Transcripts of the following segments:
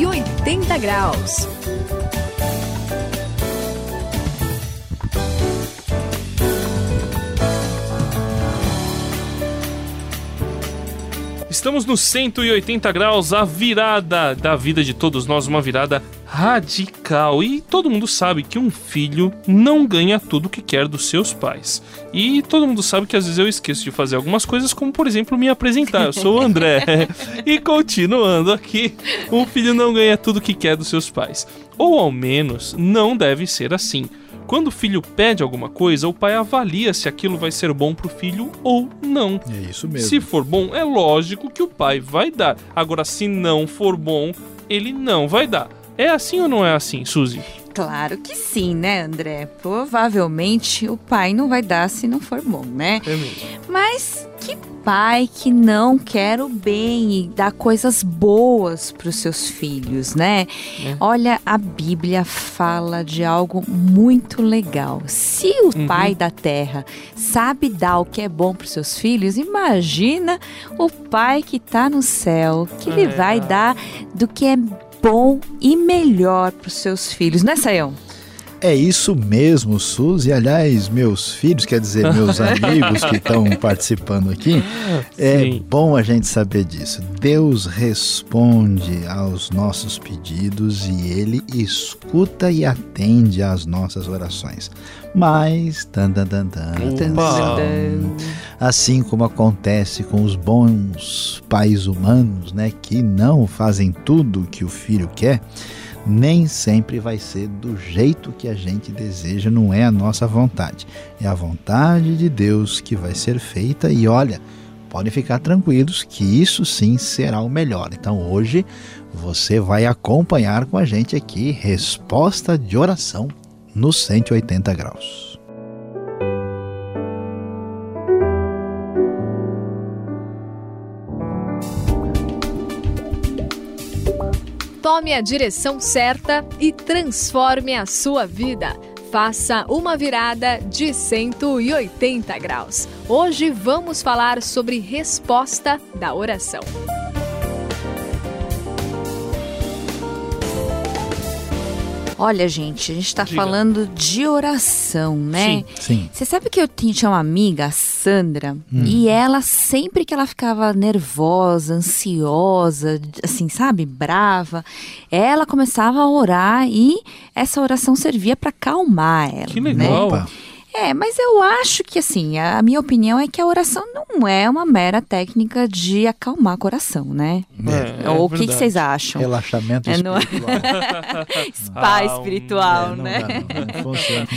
180 graus. Estamos no 180 graus, a virada da vida de todos nós, uma virada radical. E todo mundo sabe que um filho não ganha tudo o que quer dos seus pais. E todo mundo sabe que às vezes eu esqueço de fazer algumas coisas, como por exemplo me apresentar. Eu sou o André. e continuando aqui, um filho não ganha tudo o que quer dos seus pais. Ou ao menos não deve ser assim. Quando o filho pede alguma coisa, o pai avalia se aquilo vai ser bom pro filho ou não. É isso mesmo. Se for bom, é lógico que o pai vai dar. Agora, se não for bom, ele não vai dar. É assim ou não é assim, Suzy? Claro que sim, né, André? Provavelmente o pai não vai dar se não for bom, né? É mesmo. Mas que pai que não quer o bem e dá coisas boas para os seus filhos, né? É. Olha, a Bíblia fala de algo muito legal. Se o Uhum. pai da terra sabe dar o que é bom para os seus filhos, imagina o pai que está no céu, que ele É. vai dar do que é bom e melhor para os seus filhos, né, Sayão? É isso mesmo, Suzy. Aliás, meus filhos, quer dizer, meus amigos que estão participando aqui, é Sim. bom a gente saber disso. Deus responde aos nossos pedidos e Ele escuta e atende às nossas orações. Mas, tan, tan, tan, tan, atenção. assim como acontece com os bons pais humanos, né, que não fazem tudo o que o filho quer, nem sempre vai ser do jeito que a gente deseja, não é a nossa vontade. É a vontade de Deus que vai ser feita e olha, podem ficar tranquilos que isso sim será o melhor. Então hoje você vai acompanhar com a gente aqui resposta de oração no 180 graus. Tome a direção certa e transforme a sua vida. Faça uma virada de 180 graus. Hoje vamos falar sobre resposta da oração. Olha, gente, a gente tá Diga. falando de oração, né? Sim. Sim. Você sabe que eu tinha uma amiga, a Sandra, e ela sempre que ela ficava nervosa, ansiosa, assim, sabe, brava, ela começava a orar e essa oração servia para acalmar ela. Que né? legal. Opa. É, mas eu acho que assim, a minha opinião é que a oração não é uma mera técnica de acalmar o coração, né? É, é Ou o que, que vocês acham? Relaxamento É, é? espiritual. Spa Ah, espiritual, É, não né? dá, não, não funciona.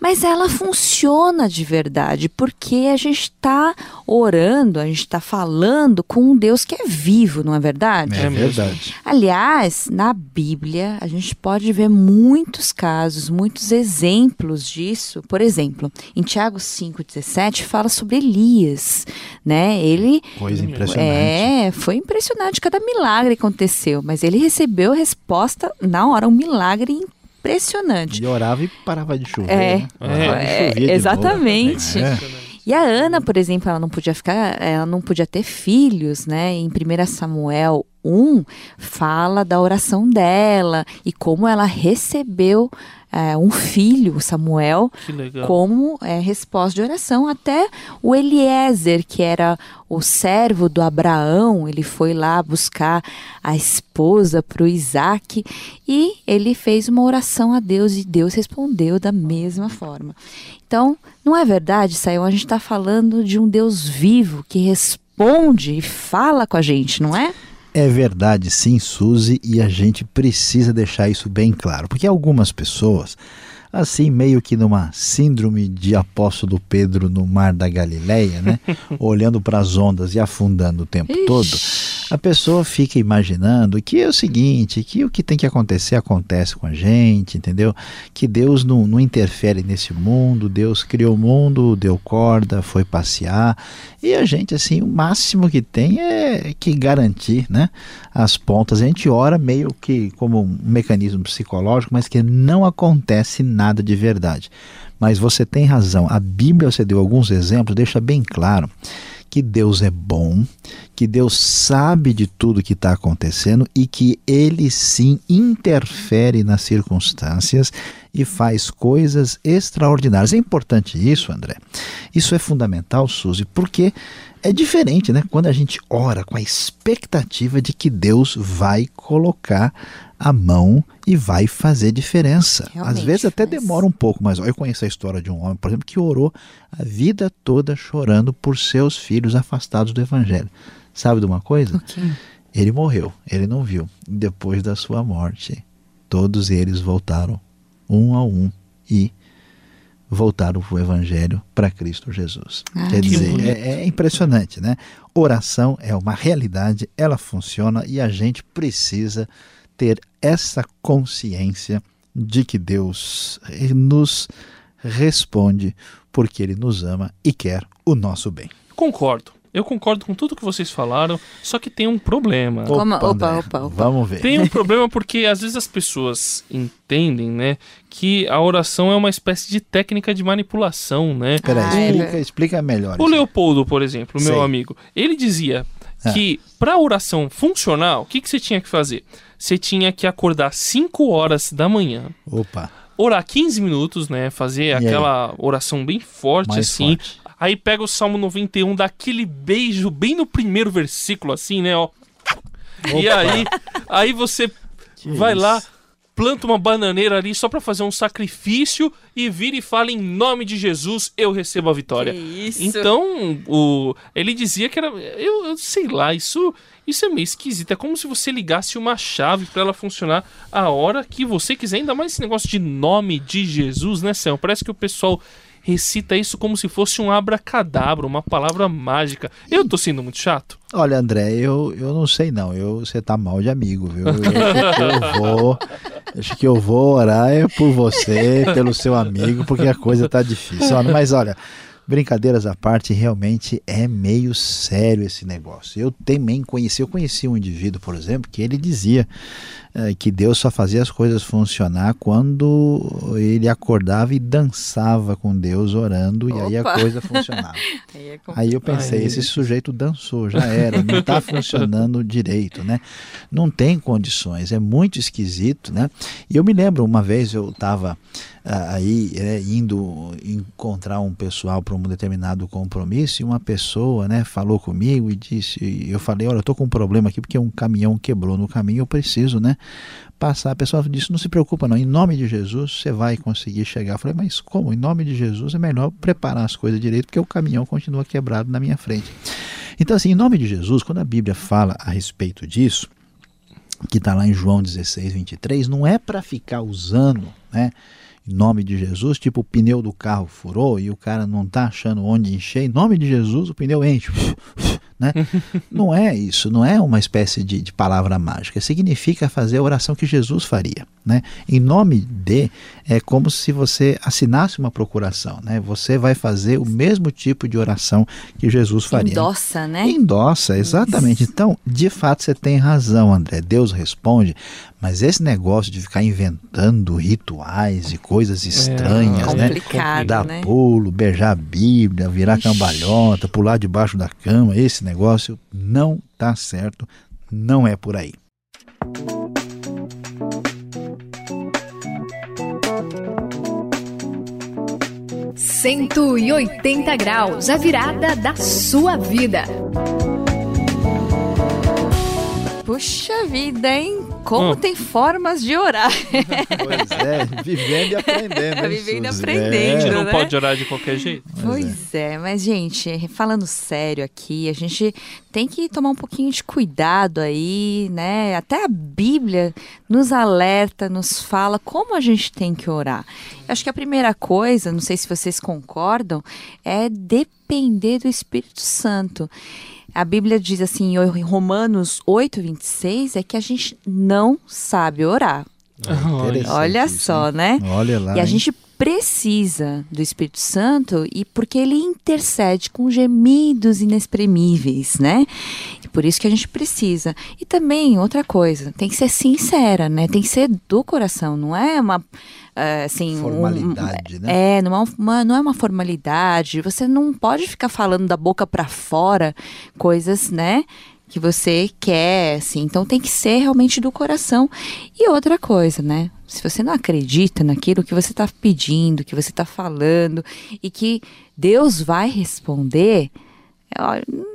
Mas ela funciona de verdade, porque a gente está orando, a gente está falando com um Deus que é vivo, não é verdade? É É verdade. Aliás, na Bíblia, a gente pode ver muitos casos, muitos exemplos disso. Por exemplo, em Tiago 5,17 fala sobre Elias, né? Ele Coisa impressionante. é, foi impressionante cada milagre que aconteceu, mas ele recebeu a resposta na hora, um milagre impressionante. E orava e parava de chover. É, né? É, chovia de exatamente. É. E a Ana, por exemplo, ela não podia ficar, ela não podia ter filhos, né? Em 1 Samuel 1 fala da oração dela e como ela recebeu é, um filho, Samuel, como é, resposta de oração. Até o Eliezer, que era o servo do Abraão, ele foi lá buscar a esposa para o Isaac e ele fez uma oração a Deus e Deus respondeu da mesma forma. Então, não é verdade, Saião? A gente está falando de um Deus vivo que responde e fala com a gente, não é? É verdade, sim, Suzy, e a gente precisa deixar isso bem claro, porque algumas pessoas, assim, meio que numa síndrome de apóstolo Pedro no mar da Galileia, né, olhando para as ondas e afundando o tempo todo, a pessoa fica imaginando que é o seguinte, que o que tem que acontecer acontece com a gente, entendeu? Que Deus não, não interfere nesse mundo, Deus criou o mundo, deu corda, foi passear, e a gente, assim, o máximo que tem é que garantir, né, as pontas. A gente ora meio que como um mecanismo psicológico, mas que não acontece nada de verdade. Mas você tem razão, a Bíblia, você deu alguns exemplos, deixa bem claro que Deus é bom, que Deus sabe de tudo que está acontecendo e que Ele sim interfere nas circunstâncias e faz coisas extraordinárias. É importante isso, André. Isso é fundamental, Suzy, porque é diferente, né? Quando a gente ora com a expectativa de que Deus vai colocar a mão e vai fazer diferença. Realmente Às vezes até demora um pouco, mas ó, eu conheço a história de um homem, por exemplo, que orou a vida toda chorando por seus filhos afastados do evangelho. Sabe de uma coisa? Ok. Ele morreu, ele não viu. Depois da sua morte, todos eles voltaram um a um e voltaram para o Evangelho para Cristo Jesus. Ah, Quer que dizer, é, é impressionante, né? Oração é uma realidade, ela funciona e a gente precisa ter essa consciência de que Deus nos responde porque Ele nos ama e quer o nosso bem. Concordo. Eu concordo com tudo que vocês falaram, só que tem um problema. Opa, André, opa, opa. Vamos ver. Tem um problema porque às vezes as pessoas entendem, né, que a oração é uma espécie de técnica de manipulação, né? Peraí, Ah, é explica, verdade. explica melhor. O isso. Leopoldo, por exemplo, meu Sei. amigo, ele dizia Ah. que para a oração funcionar, o que, que você tinha que fazer? Você tinha que acordar 5 horas da manhã, Opa, orar 15 minutos, né? Fazer aí? aquela oração bem forte mais assim. forte. Aí pega o Salmo 91, dá aquele beijo bem no primeiro versículo, assim, né? Ó. E aí, aí você Que vai isso. lá, planta uma bananeira ali só pra fazer um sacrifício e vira e fala em nome de Jesus, eu recebo a vitória. isso? Então, o, ele dizia que era. Eu, eu sei lá, isso, isso é meio esquisito. É como se você ligasse uma chave pra ela funcionar a hora que você quiser. Ainda mais esse negócio de nome de Jesus, né, Sam? Parece que o pessoal recita isso como se fosse um abracadabra, uma palavra mágica. Eu tô sendo muito chato. Olha, André, eu, eu não sei não. Eu, você tá mal de amigo, viu? Eu, eu vou. Acho que eu vou orar é por você, pelo seu amigo, porque a coisa tá difícil. Mas olha, brincadeiras à parte, realmente é meio sério esse negócio. Eu também conheci, eu conheci um indivíduo, por exemplo, que ele dizia eh, que Deus só fazia as coisas funcionar quando ele acordava e dançava com Deus orando, e aí a Opa. coisa funcionava. Aí é Aí eu pensei, Aí- esse sujeito dançou, já era, não está funcionando direito, né? Não tem condições, é muito esquisito, né? E eu me lembro, uma vez eu estava aí é, indo encontrar um pessoal para um determinado compromisso e uma pessoa, né, falou comigo e disse, e eu falei, olha, eu tô com um problema aqui porque um caminhão quebrou no caminho, eu preciso, né, passar. A pessoa disse, não se preocupa não, em nome de Jesus você vai conseguir chegar. Eu falei, mas como? Em nome de Jesus é melhor preparar as coisas direito porque o caminhão continua quebrado na minha frente. Então assim, em nome de Jesus, quando a Bíblia fala a respeito disso, que está lá em João 16, 23, não é para ficar usando, né? Em nome de Jesus, tipo o pneu do carro furou e o cara não está achando onde encher, em nome de Jesus o pneu enche. Né? Não é isso, não é uma espécie de, de palavra mágica. Significa fazer a oração que Jesus faria. Né? Em nome de é como se você assinasse uma procuração. Né? Você vai fazer o mesmo tipo de oração que Jesus faria. Endossa, né? Endossa, exatamente. Então, de fato, você tem razão, André. Deus responde, mas esse negócio de ficar inventando rituais e coisas estranhas, né? complicado, Dar né? pulo, beijar a Bíblia, virar Ixi. cambalhota, pular debaixo da cama, esse negócio não tá certo, não é por aí. Cento e oitenta graus, a virada da sua vida. Puxa vida, hein? Como Hum. tem formas de orar. Pois é, vivendo e aprendendo. hein, Vivendo e Suzy? A aprendendo. gente É. não né? pode orar de qualquer jeito. Pois é. mas gente, falando sério aqui, a gente tem que tomar um pouquinho de cuidado aí, né? Até a Bíblia nos alerta, nos fala como a gente tem que orar. Eu acho que a primeira coisa, não sei se vocês concordam, é depender do Espírito Santo. A Bíblia diz assim, em Romanos 8, 26, é que a gente não sabe orar. É Olha isso, só, hein? né? Olha lá. E a hein? gente precisa do Espírito Santo e porque ele intercede com gemidos inexprimíveis, né? E por isso que a gente precisa. E também outra coisa, tem que ser sincera, né? Tem que ser do coração, não é uma é, assim, formalidade, um, né? É, não é, uma, não é uma formalidade. Você não pode ficar falando da boca para fora coisas, né? Que você quer, assim. Então tem que ser realmente do coração. E outra coisa, né? Se você não acredita naquilo que você está pedindo, que você está falando e que Deus vai responder,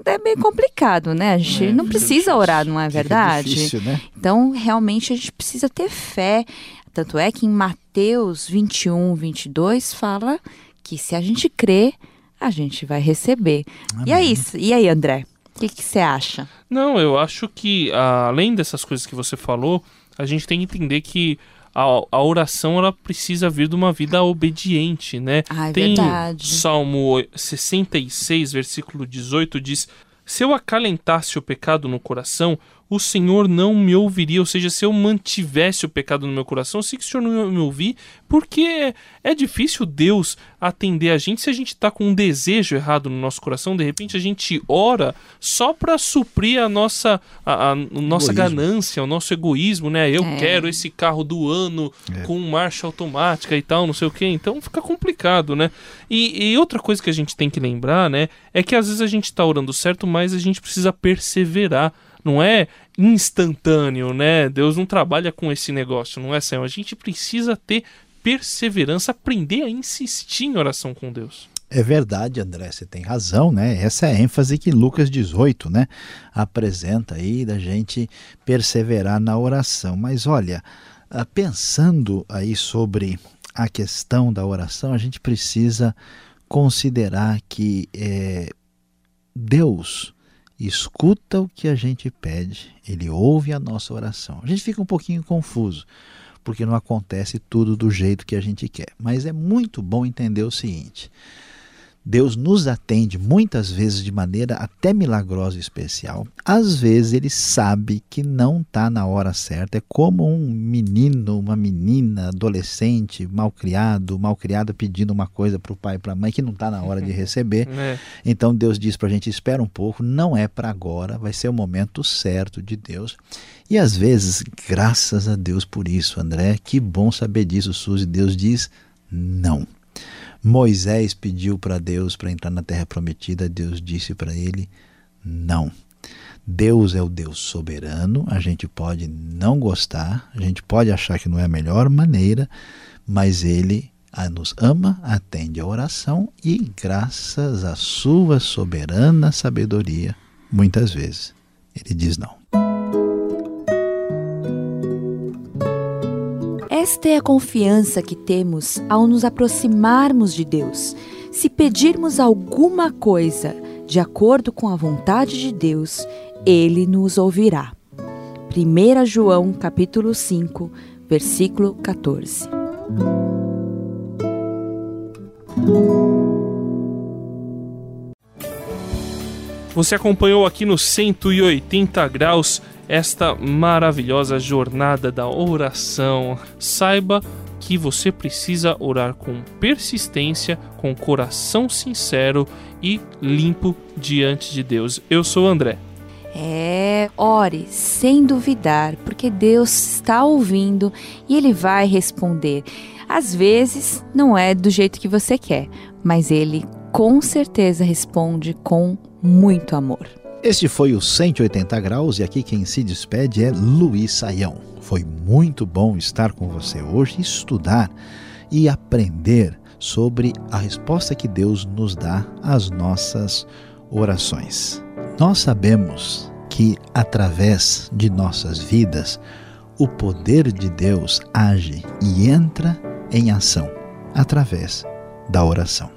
é bem complicado, né? A gente é, não precisa orar, não é verdade? Difícil, né? Então, realmente, a gente precisa ter fé. Tanto é que em Mateus 21, 22 fala que se a gente crê, a gente vai receber. Amém. E aí, e aí, André? O que você acha? Não, eu acho que além dessas coisas que você falou, a gente tem que entender que a, a oração ela precisa vir de uma vida obediente, né? Ah, é tem verdade. Salmo 66, versículo 18 diz: Se eu acalentasse o pecado no coração, o Senhor não me ouviria. Ou seja, se eu mantivesse o pecado no meu coração, eu sei que o Senhor não ia me ouvir, porque é difícil Deus atender a gente se a gente está com um desejo errado no nosso coração. De repente a gente ora só para suprir a nossa, a, a nossa ganância, o nosso egoísmo, né? Eu é. quero esse carro do ano é. com marcha automática e tal, não sei o que. Então fica complicado, né? E, e outra coisa que a gente tem que lembrar, né? É que às vezes a gente está orando certo, mas a gente precisa perseverar não é instantâneo, né? Deus não trabalha com esse negócio, não é, Senhor? A gente precisa ter perseverança, aprender a insistir em oração com Deus. É verdade, André, você tem razão, né? Essa é a ênfase que Lucas 18, né, apresenta aí da gente perseverar na oração. Mas olha, ah, pensando aí sobre a questão da oração, a gente precisa considerar que é, Deus escuta o que a gente pede, ele ouve a nossa oração. A gente fica um pouquinho confuso, porque não acontece tudo do jeito que a gente quer. Mas é muito bom entender o seguinte: Deus nos atende muitas vezes de maneira até milagrosa e especial. Às vezes ele sabe que não está na hora certa. É como um menino, uma menina, adolescente, mal criado, mal criada pedindo uma coisa para o pai e para a mãe que não está na hora de receber. É. Então Deus diz para a gente: espera um pouco, não é para agora, vai ser o momento certo de Deus. E às vezes, graças a Deus por isso, André, que bom saber disso, Suzy. Deus diz: não Moisés pediu para Deus para entrar na terra prometida, Deus disse para ele: não. Deus é o Deus soberano, a gente pode não gostar, a gente pode achar que não é a melhor maneira, mas ele nos ama, atende a oração e, graças à sua soberana sabedoria, muitas vezes ele diz não. Esta é a confiança que temos ao nos aproximarmos de Deus. Se pedirmos alguma coisa de acordo com a vontade de Deus, ele nos ouvirá. 1 João capítulo 5, versículo 14. Você acompanhou aqui no 180 graus esta maravilhosa jornada da oração. Saiba que você precisa orar com persistência, com coração sincero e limpo diante de Deus. Eu sou André. É, ore sem duvidar, porque Deus está ouvindo e Ele vai responder. Às vezes não é do jeito que você quer, mas Ele com certeza responde com muito amor. Este foi o 180 Graus e aqui quem se despede é Luiz Saião. Foi muito bom estar com você hoje estudar e aprender sobre a resposta que Deus nos dá às nossas orações. Nós sabemos que através de nossas vidas o poder de Deus age e entra em ação através da oração.